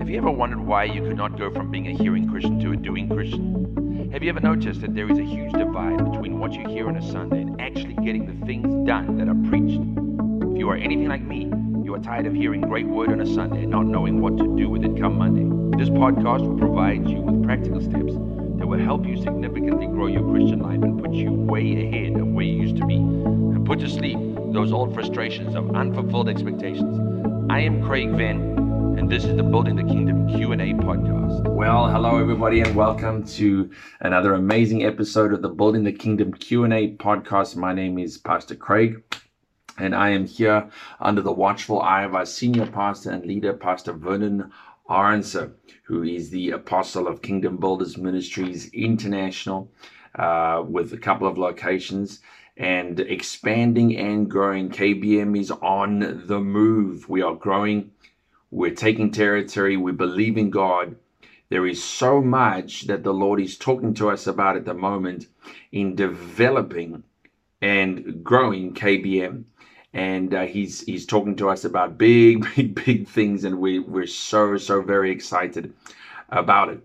Have you ever wondered why you could not go from being a hearing Christian to a doing Christian? Have you ever noticed that there is a huge divide between what you hear on a Sunday and actually getting the things done that are preached? If you are anything like me, you are tired of hearing great word on a Sunday and not knowing what to do with it come Monday. This podcast will provide you with practical steps that will help you significantly grow your Christian life and put you way ahead of where you used to be and put to sleep those old frustrations of unfulfilled expectations. I am Craig Venn and this is the Building the Kingdom Q&A podcast. Well, hello everybody and welcome to another amazing episode of the Building the Kingdom Q&A podcast. My name is Pastor Craig and I am here under the watchful eye of our senior pastor and leader, Pastor Vernon Aronson, who is the apostle of Kingdom Builders Ministries International uh, with a couple of locations and expanding and growing. KBM is on the move. We are growing we're taking territory. We believe in God. There is so much that the Lord is talking to us about at the moment in developing and growing KBM. And uh, he's he's talking to us about big, big, big things, and we we're so so very excited about it.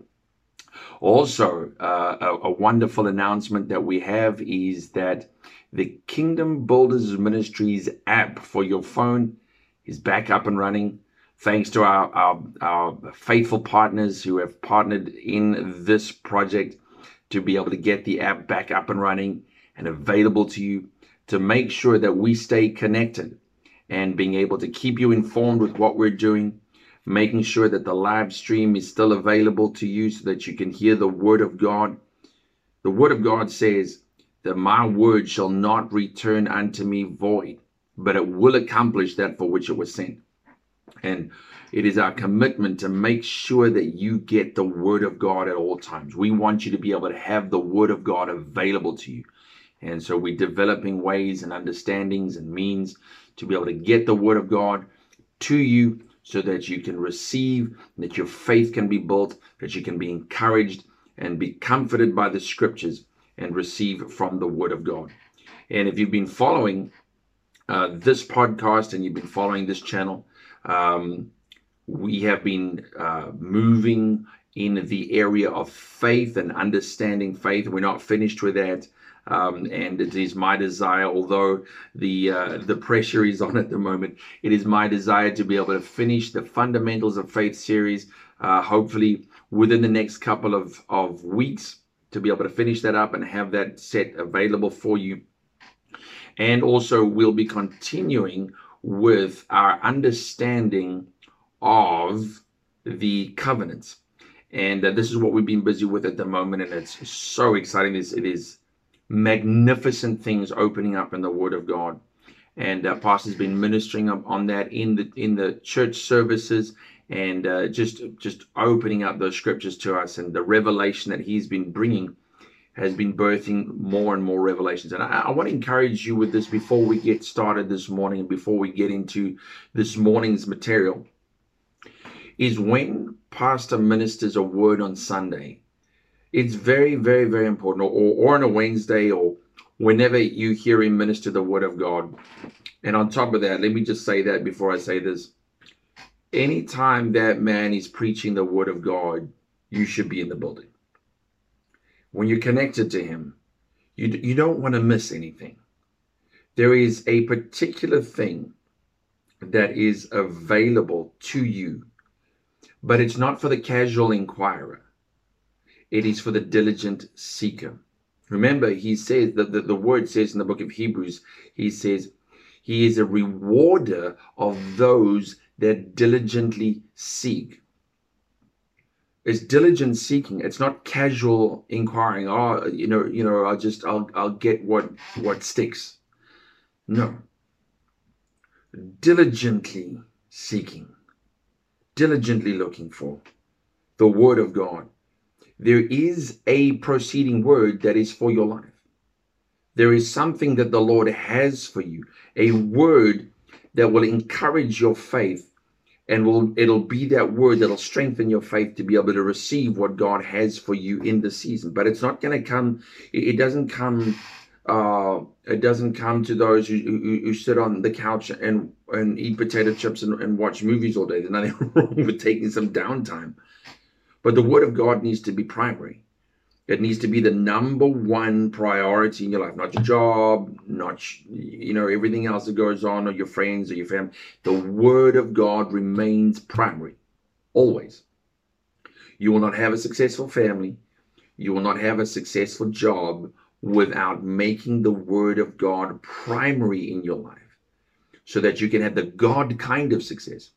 Also, uh, a, a wonderful announcement that we have is that the Kingdom Builders Ministries app for your phone is back up and running thanks to our, our, our faithful partners who have partnered in this project to be able to get the app back up and running and available to you to make sure that we stay connected and being able to keep you informed with what we're doing, making sure that the live stream is still available to you so that you can hear the word of God. The word of God says that my word shall not return unto me void, but it will accomplish that for which it was sent. And it is our commitment to make sure that you get the Word of God at all times. We want you to be able to have the Word of God available to you. And so we're developing ways and understandings and means to be able to get the Word of God to you so that you can receive, that your faith can be built, that you can be encouraged and be comforted by the scriptures and receive from the Word of God. And if you've been following uh, this podcast and you've been following this channel, um, we have been uh, moving in the area of faith and understanding faith. We're not finished with that. Um, and it is my desire, although the uh, the pressure is on at the moment, it is my desire to be able to finish the fundamentals of faith series, uh, hopefully within the next couple of, of weeks, to be able to finish that up and have that set available for you. And also, we'll be continuing with our understanding of the covenants. And uh, this is what we've been busy with at the moment, and it's so exciting. It's, it is magnificent things opening up in the Word of God. And uh, Pastor's been ministering on that in the in the church services, and uh, just just opening up those scriptures to us, and the revelation that he's been bringing has been birthing more and more revelations. And I, I, want to encourage you with this before we get started this morning and before we get into this morning's material. Is when pastor ministers a word on Sunday, it's very, very, very important, or, or on a Wednesday, or whenever you hear him minister the word of God. And on top of that, let me just say that before I say this. Anytime that man is preaching the word of God, you should be in the building when you're connected to Him, you, you don't want to miss anything. There is a particular thing that is available to you, but it's not for the casual inquirer. It is for the diligent seeker. Remember, he says that the, the word says in the book of Hebrews, he says, He is a rewarder of those that diligently seek. It's diligent seeking. It's not casual inquiring. Oh, you know, you know, I'll just I'll I'll get what what sticks. No. Diligently seeking, diligently looking for the word of God. There is a proceeding word that is for your life. There is something that the Lord has for you, a word that will encourage your faith and will it'll be that word that'll strengthen your faith to be able to receive what God has for you in the season. But it's not going to come. It doesn't come. Uh, it doesn't come to those who, who, who sit on the couch and and eat potato chips and, and watch movies all day. There's nothing wrong with taking some downtime. But the word of God needs to be primary. It needs to be the number one priority in your life, not your job, not you know everything else that goes on, or your friends or your family. The word of God remains primary, always. You will not have a successful family. You will not have a successful job without making the word of God primary in your life, so that you can have the God kind of success.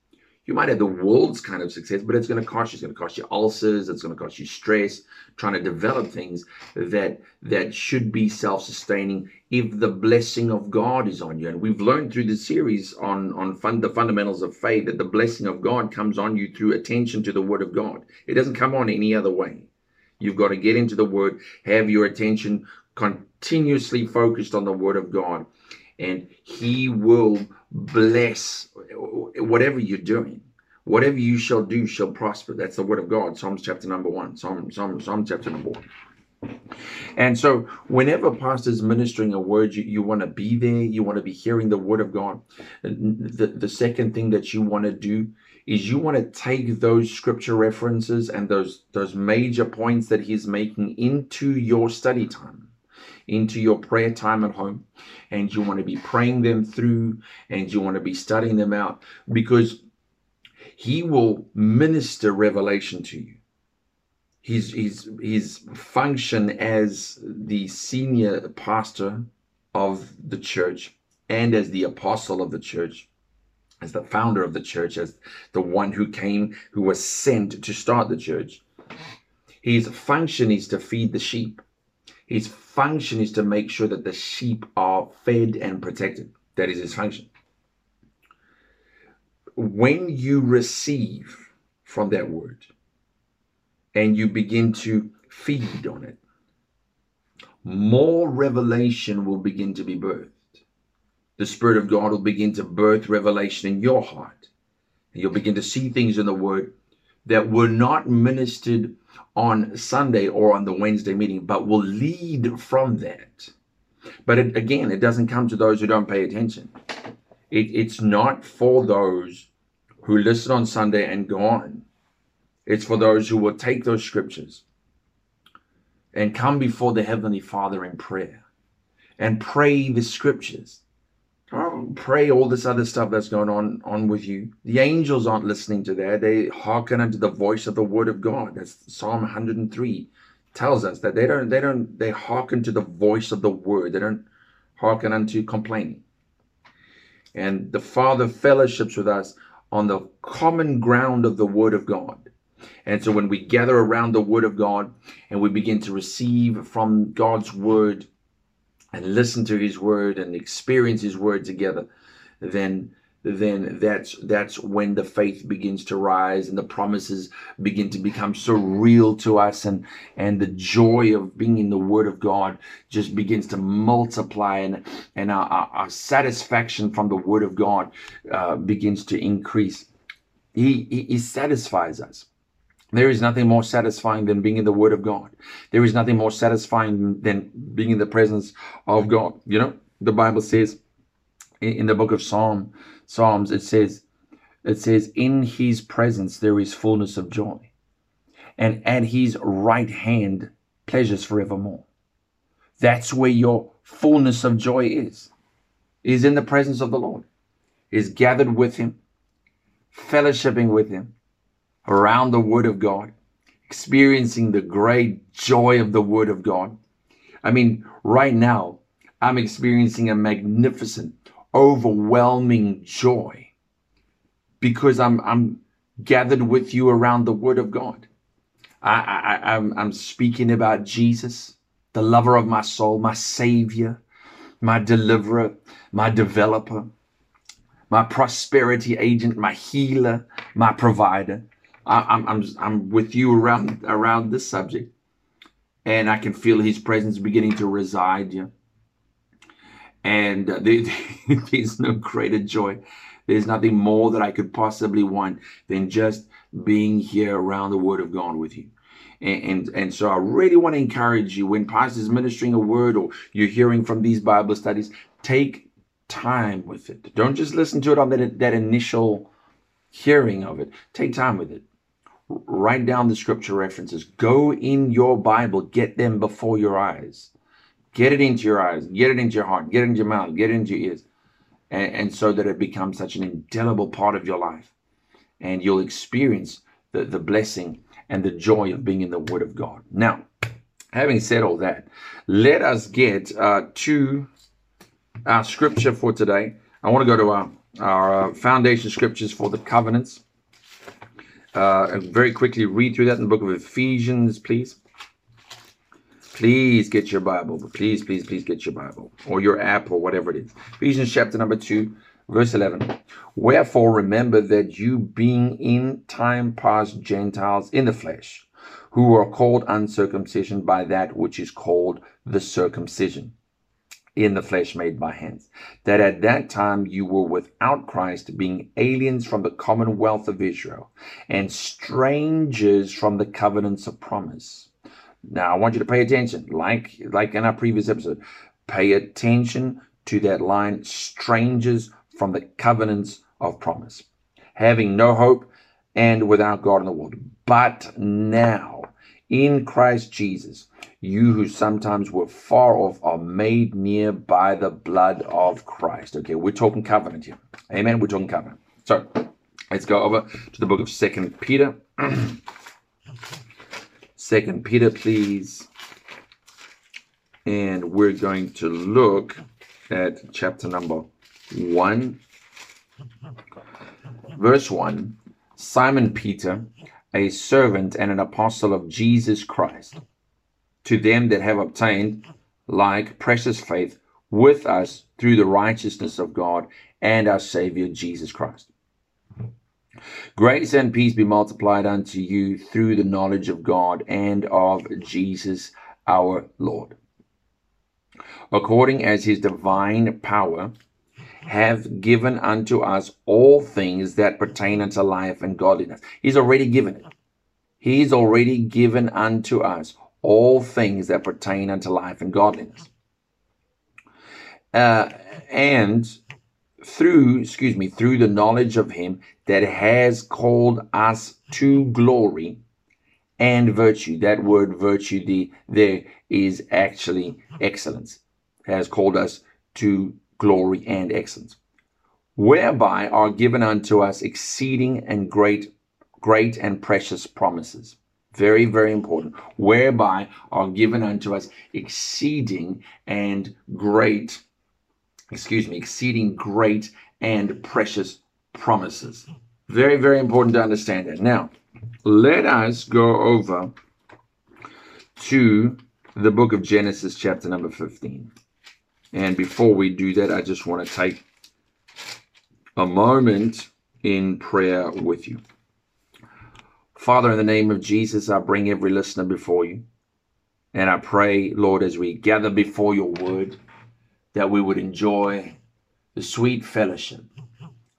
You might have the world's kind of success, but it's going to cost you. It's going to cost you ulcers. It's going to cost you stress trying to develop things that that should be self-sustaining if the blessing of God is on you. And we've learned through the series on on fund, the fundamentals of faith that the blessing of God comes on you through attention to the Word of God. It doesn't come on any other way. You've got to get into the Word, have your attention continuously focused on the Word of God, and He will bless whatever you're doing. Whatever you shall do shall prosper. That's the word of God. Psalms chapter number one. Psalm, Psalm, Psalm chapter number one. And so, whenever pastor's ministering a word, you, you want to be there, you want to be hearing the word of God. The, the second thing that you want to do is you want to take those scripture references and those, those major points that he's making into your study time into your prayer time at home and you want to be praying them through and you want to be studying them out because he will minister revelation to you. His, his, his function as the senior pastor of the church and as the apostle of the church, as the founder of the church, as the one who came, who was sent to start the church. His function is to feed the sheep. His function is to make sure that the sheep are fed and protected. That is his function. When you receive from that word and you begin to feed on it, more revelation will begin to be birthed. The Spirit of God will begin to birth revelation in your heart. And you'll begin to see things in the Word that were not ministered on Sunday or on the Wednesday meeting, but will lead from that. But it, again, it doesn't come to those who don't pay attention. It, it's not for those who listen on Sunday and go on. It's for those who will take those scriptures and come before the Heavenly Father in prayer and pray the scriptures pray all this other stuff that's going on on with you. The angels aren't listening to that. They hearken unto the voice of the word of God. That's Psalm 103 tells us that they don't they don't they hearken to the voice of the word. They don't hearken unto complaining. And the Father fellowships with us on the common ground of the word of God. And so when we gather around the word of God and we begin to receive from God's word and listen to his word and experience his word together, then then that's that's when the faith begins to rise and the promises begin to become so real to us and and the joy of being in the word of god just begins to multiply and and our, our, our satisfaction from the word of god uh, begins to increase. He, he he satisfies us there is nothing more satisfying than being in the Word of God. There is nothing more satisfying than being in the presence of God. You know, the Bible says in the book of Psalm, Psalms, it says, it says, in his presence there is fullness of joy. And at his right hand, pleasures forevermore. That's where your fullness of joy is. Is in the presence of the Lord. Is gathered with him, fellowshipping with him, around the Word of God, experiencing the great joy of the Word of God. I mean, right now, I'm experiencing a magnificent, overwhelming joy because I'm, I'm gathered with you around the Word of God. I, I, I'm, I'm speaking about Jesus, the lover of my soul, my Savior, my deliverer, my developer, my prosperity agent, my healer, my provider. I, am I'm, I'm with you around around this subject, and I can feel His presence beginning to reside. Yeah, and uh, there, there's no greater joy. There's nothing more that I could possibly want than just being here around the Word of God with you. And, and, and so I really want to encourage you when pastor's ministering a word or you're hearing from these Bible studies, take time with it. Don't just listen to it on that, that initial hearing of it. Take time with it. Write down the scripture references. Go in your Bible, get them before your eyes. Get it into your eyes, get it into your heart, get it into your mouth, get it into your ears. And, and so that it becomes such an indelible part of your life. And you'll experience the, the blessing and the joy of being in the Word of God. Now, having said all that, let us get uh, to our scripture for today. I want to go to our, our uh, foundation scriptures for the covenants. Uh, very quickly read through that in the book of Ephesians, please. Please get your Bible. Please, please, please get your Bible or your app or whatever it is. Ephesians chapter number 2, verse 11. Wherefore remember that you being in time past Gentiles in the flesh, who are called uncircumcision by that which is called the circumcision in the flesh made by hands, that at that time you were without Christ, being aliens from the commonwealth of Israel, and strangers from the covenants of promise. Now I want you to pay attention, like like in our previous episode, pay attention to that line, strangers from the covenants of promise, having no hope and without God in the world. But now in Christ Jesus, you who sometimes were far off are made near by the blood of Christ. Okay, we're talking covenant here. Amen. We're talking covenant. So let's go over to the book of Second Peter. Second Peter, please. And we're going to look at chapter number one, verse one. Simon Peter, a servant and an apostle of Jesus Christ to them that have obtained like precious faith with us through the righteousness of God and our Savior Jesus Christ. Grace and peace be multiplied unto you through the knowledge of God and of Jesus our Lord. According as his divine power have given unto us all things that pertain unto life and godliness. He's already given it. He's already given unto us all things that pertain unto life and godliness. Uh, and through, excuse me, through the knowledge of him that has called us to glory and virtue. That word virtue the, there is actually excellence. Has called us to glory and excellence. Whereby are given unto us exceeding and great, great and precious promises very, very important, whereby are given unto us exceeding and great, excuse me, exceeding great and precious promises. Very, very important to understand that. Now, let us go over to the book of Genesis, chapter number 15. And before we do that, I just want to take a moment in prayer with you. Father, in the name of Jesus, I bring every listener before you. And I pray, Lord, as we gather before your word, that we would enjoy the sweet fellowship.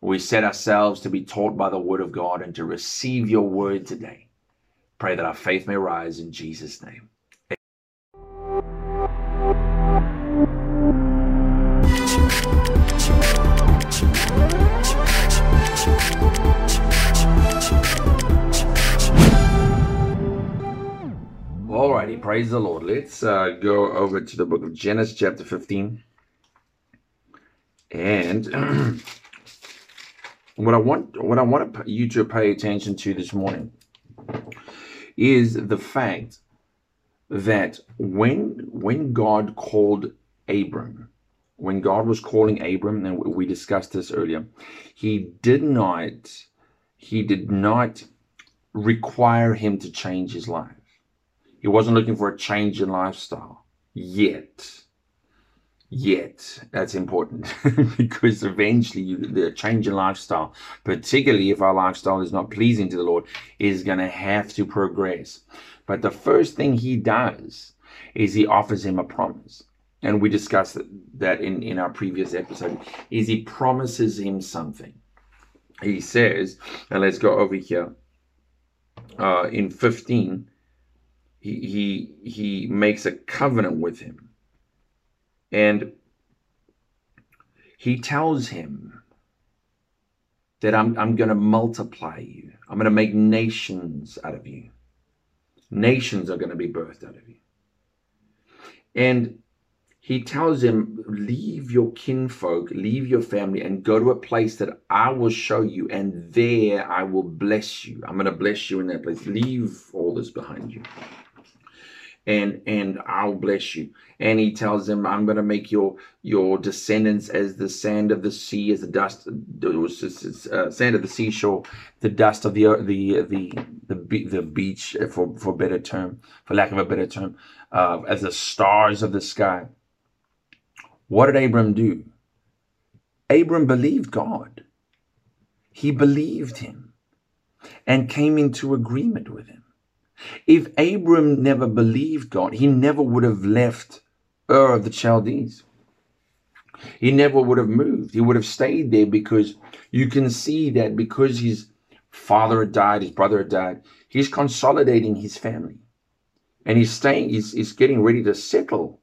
We set ourselves to be taught by the word of God and to receive your word today. Pray that our faith may rise in Jesus' name. Praise the Lord. Let's uh, go over to the book of Genesis, chapter 15. And what I want, what I want you to pay attention to this morning is the fact that when when God called Abram, when God was calling Abram, and we discussed this earlier, he did not he did not require him to change his life. He wasn't looking for a change in lifestyle yet. Yet, that's important because eventually you, the change in lifestyle, particularly if our lifestyle is not pleasing to the Lord, is going to have to progress. But the first thing he does is he offers him a promise. And we discussed that in, in our previous episode, is he promises him something. He says, and let's go over here uh, in 15, he he he makes a covenant with him and he tells him that I'm, I'm going to multiply you. I'm going to make nations out of you. Nations are going to be birthed out of you. And he tells him, Leave your kinfolk, leave your family, and go to a place that I will show you, and there I will bless you. I'm going to bless you in that place. Leave all this behind you. And and I'll bless you. And he tells him, I'm going to make your your descendants as the sand of the sea, as the dust, uh, sand of the seashore, the dust of the the the the, the beach, for for better term, for lack of a better term, uh, as the stars of the sky. What did Abram do? Abram believed God. He believed him and came into agreement with him. If Abram never believed God, he never would have left Ur of the Chaldees. He never would have moved. He would have stayed there because you can see that because his father had died, his brother had died, he's consolidating his family. And he's staying, he's, he's getting ready to settle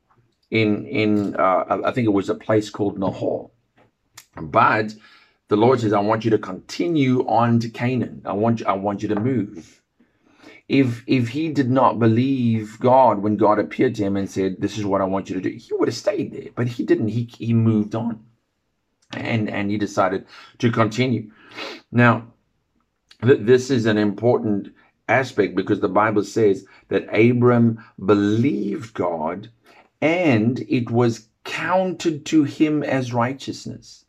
in in uh, I think it was a place called Nahor. But the Lord says, I want you to continue on to Canaan. I want you, I want you to move. If if he did not believe God when God appeared to him and said, This is what I want you to do, he would have stayed there. But he didn't. He he moved on. And and he decided to continue. Now, th- this is an important aspect because the Bible says that Abram believed God and it was counted to him as righteousness.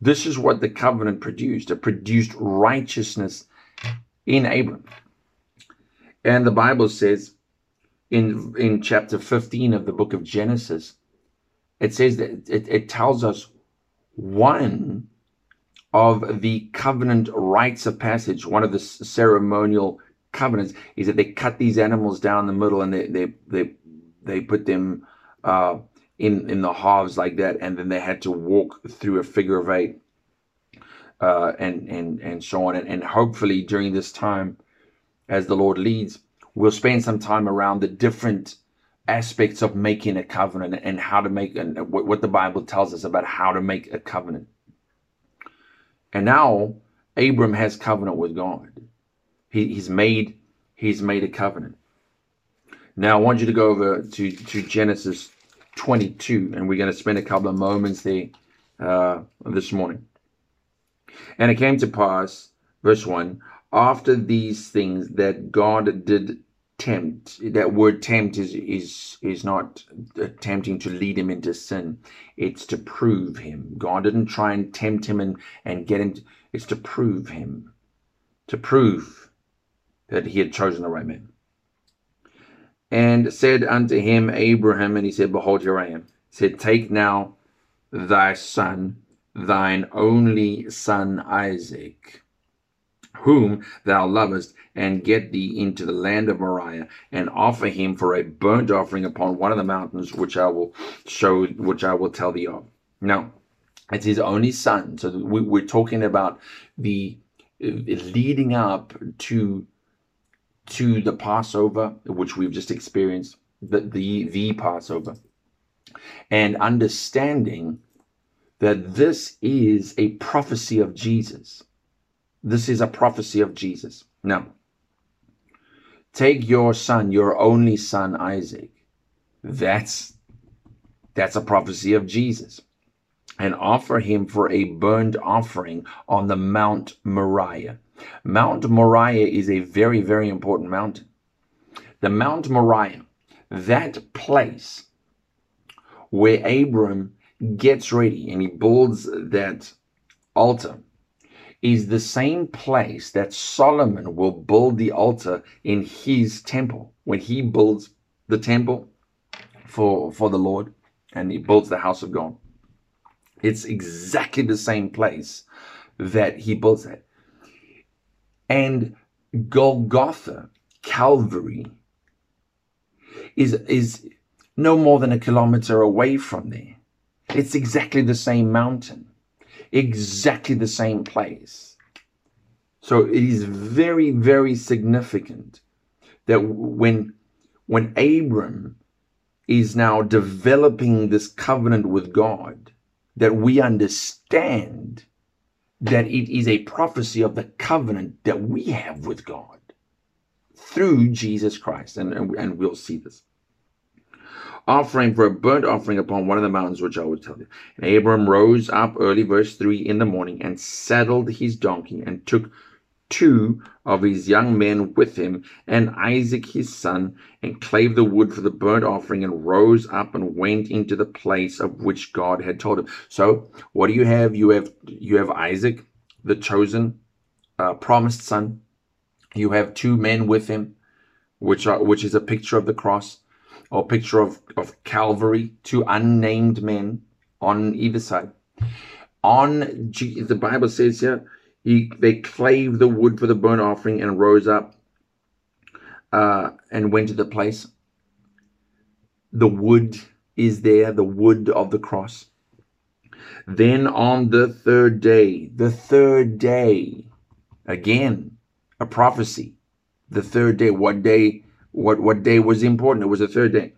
This is what the covenant produced. It produced righteousness in Abram. And the Bible says in, in chapter 15 of the book of Genesis, it says that it, it tells us one of the covenant rites of passage, one of the ceremonial covenants, is that they cut these animals down the middle and they, they, they they put them uh, in in the halves like that, and then they had to walk through a figure of eight, uh, and and and so on. And, and hopefully during this time, as the Lord leads, we'll spend some time around the different aspects of making a covenant and how to make and what, the Bible tells us about how to make a covenant. And now Abram has covenant with God. He, he's made he's made a covenant. Now, I want you to go over to, to Genesis 22, and we're going to spend a couple of moments there uh, this morning. And it came to pass, verse 1, after these things that God did tempt. That word tempt is, is, is not uh, attempting to lead him into sin, it's to prove him. God didn't try and tempt him and, and get him, to, it's to prove him, to prove that he had chosen the right man and said unto him Abraham, and he said, Behold, here I am. He said, Take now thy son, thine only son Isaac, whom thou lovest, and get thee into the land of Moriah, and offer him for a burnt offering upon one of the mountains which I will show, which I will tell thee of. Now, it's his only son. So we, are talking about the uh, leading up to to the Passover, which we've just experienced, the, the, the Passover, and understanding that this is a prophecy of Jesus. This is a prophecy of Jesus. Now, take your son, your only son, Isaac. That's that's a prophecy of Jesus. And offer him for a burnt offering on the Mount Moriah. Mount Moriah is a very, very important mountain. The Mount Moriah, that place where Abram gets ready and he builds that altar, is the same place that Solomon will build the altar in his temple when he builds the temple for, for the Lord and he builds the house of God. It's exactly the same place that he builds it. And Golgotha, Calvary, is, is no more than a kilometer away from there. It's exactly the same mountain, exactly the same place. So it is very, very significant that when, when Abram is now developing this covenant with God, that we understand that it is a prophecy of the covenant that we have with God through Jesus Christ. And, and, and we'll see this. Offering for a burnt offering upon one of the mountains, which I will tell you. And Abram rose up early, verse 3, in the morning, and saddled his donkey, and took two of his young men with him, and Isaac his son, and clave the wood for the burnt offering, and rose up and went into the place of which God had told him. So, what do you have? You have you have Isaac, the chosen, uh, promised son. You have two men with him, which are which is a picture of the cross, or picture of of Calvary. Two unnamed men on either side. On G, the Bible says here he, they clave the wood for the burnt offering and rose up uh, and went to the place. The wood is there, the wood of the cross. Then on the third day, the third day, again, a prophecy. The third day, what day? What what day was important? It was the third day.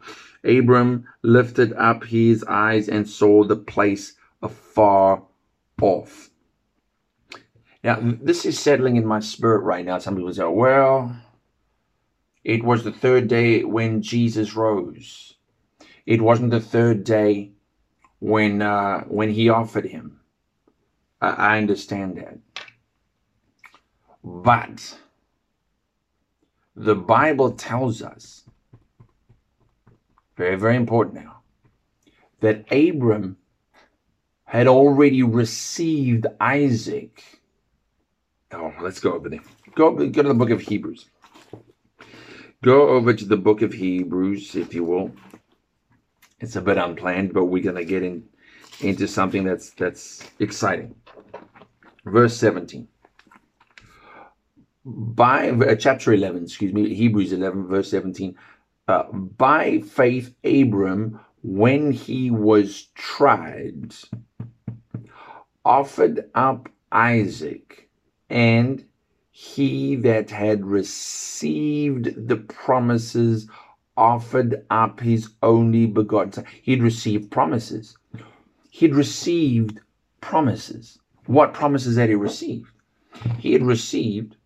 Abram lifted up his eyes and saw the place afar off. Now, this is settling in my spirit right now. Some people say, well, it was the third day when Jesus rose. It wasn't the third day when uh, when he offered him. I, I understand that. But the Bible tells us, very, very important now, that Abram had already received Isaac Oh, let's go over there. Go, go to the book of Hebrews. Go over to the book of Hebrews, if you will. It's a bit unplanned, but we're gonna get in into something that's that's exciting. Verse 17. By uh, chapter 11, excuse me, Hebrews 11, verse 17. Uh, by faith, Abram, when he was tried, offered up Isaac and he that had received the promises offered up his only begotten son. He'd received promises. He'd received promises. What promises had he received? He had received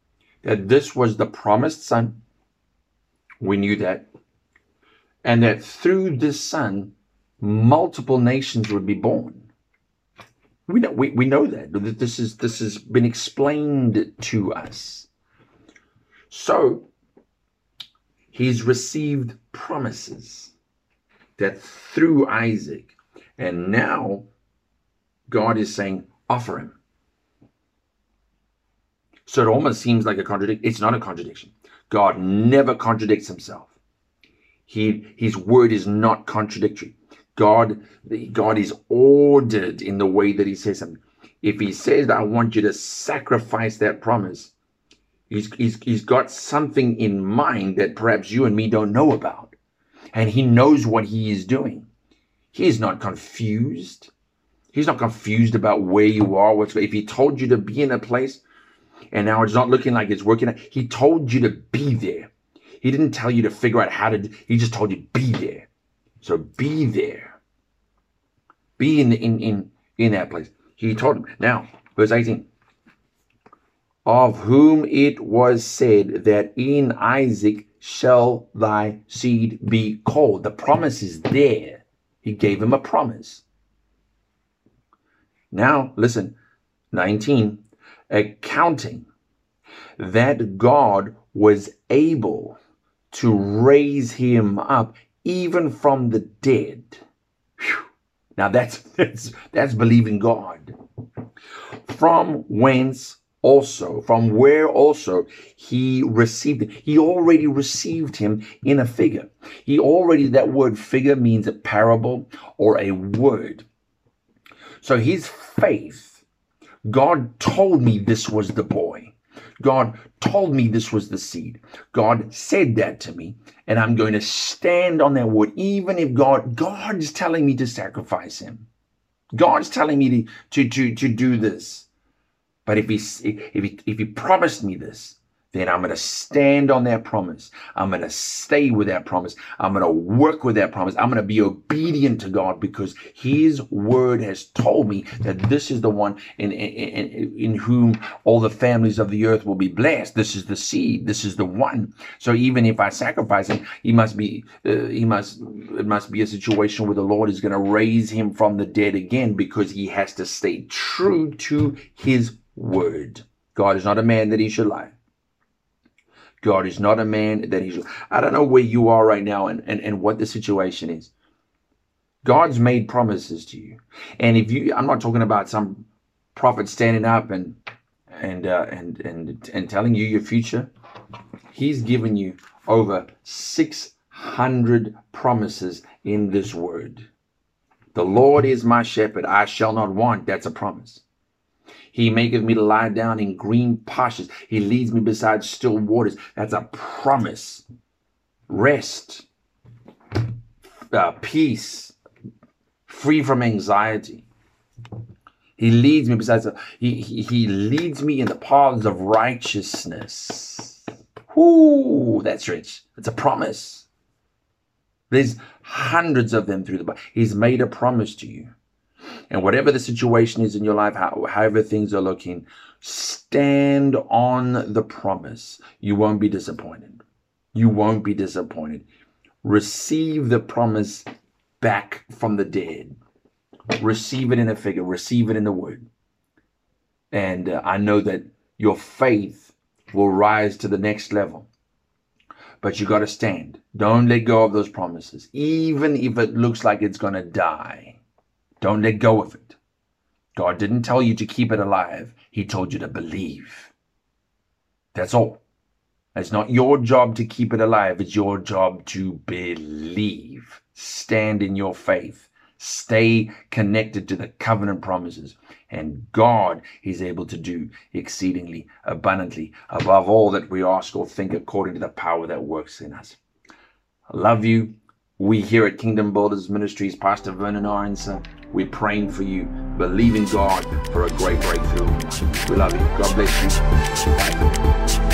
that this was the promised son. We knew that. And that through this son, multiple nations would be born. We know, we, we know that. that This is this has been explained to us. So he's received promises that through Isaac, and now God is saying, offer him. So it almost seems like a contradiction. It's not a contradiction. God never contradicts himself. He, his word is not contradictory. God, God is ordered in the way that He says something. If He says, I want you to sacrifice that promise, he's, he's, he's got something in mind that perhaps you and me don't know about. And He knows what He is doing. He is not confused. He's not confused about where you are. What's if He told you to be in a place and now it's not looking like it's working, He told you to be there. He didn't tell you to figure out how to. He just told you be there. So be there. Be in, in, in, in that place. He told him. Now, verse 18. Of whom it was said that in Isaac shall thy seed be called. The promise is there. He gave him a promise. Now, listen, 19, accounting that God was able to raise him up even from the dead. Whew. Now that's that's that's believing God. From whence also, from where also he received He already received him in a figure. He already, that word figure means a parable or a word. So his faith, God told me this was the boy. God told me this was the seed. God said that to me, and I'm going to stand on that word, even if God God's telling me to sacrifice Him. God's telling me to to to, to do this. But if he if he if he promised me this, then I'm going to stand on that promise. I'm going to stay with that promise. I'm going to work with that promise. I'm going to be obedient to God because His word has told me that this is the one in, in, in, in whom all the families of the earth will be blessed. This is the seed. This is the one. So even if I sacrifice him, he must be, uh, he must, it must be a situation where the Lord is going to raise him from the dead again because he has to stay true to His word. God is not a man that he should lie. God is not a man that he's. I don't know where you are right now and, and, and what the situation is. God's made promises to you. And if you, I'm not talking about some prophet standing up and and uh, and and and telling you your future. He's given you over 600 promises in this word. The Lord is my shepherd; I shall not want. That's a promise. He maketh me to lie down in green pastures. He leads me beside still waters. That's a promise. Rest, uh, peace, free from anxiety. He leads me besides he, he, he leads me in the paths of righteousness. Whoo, that's rich. It's a promise. There's hundreds of them through the Bible. He's made a promise to you. And whatever the situation is in your life, how, however things are looking, stand on the promise. You won't be disappointed. You won't be disappointed. Receive the promise back from the dead. Receive it in a figure, receive it in the word. And uh, I know that your faith will rise to the next level. But you got to stand. Don't let go of those promises, even if it looks like it's going to die. Don't let go of it. God didn't tell you to keep it alive. He told you to believe. That's all. It's not your job to keep it alive. It's your job to believe. Stand in your faith. Stay connected to the covenant promises. And God is able to do exceedingly abundantly above all that we ask or think according to the power that works in us. I love you. We here at Kingdom Builders Ministries, Pastor Vernon Aronson, we're praying for you, believing God for a great breakthrough. We love you. God bless you. Bye.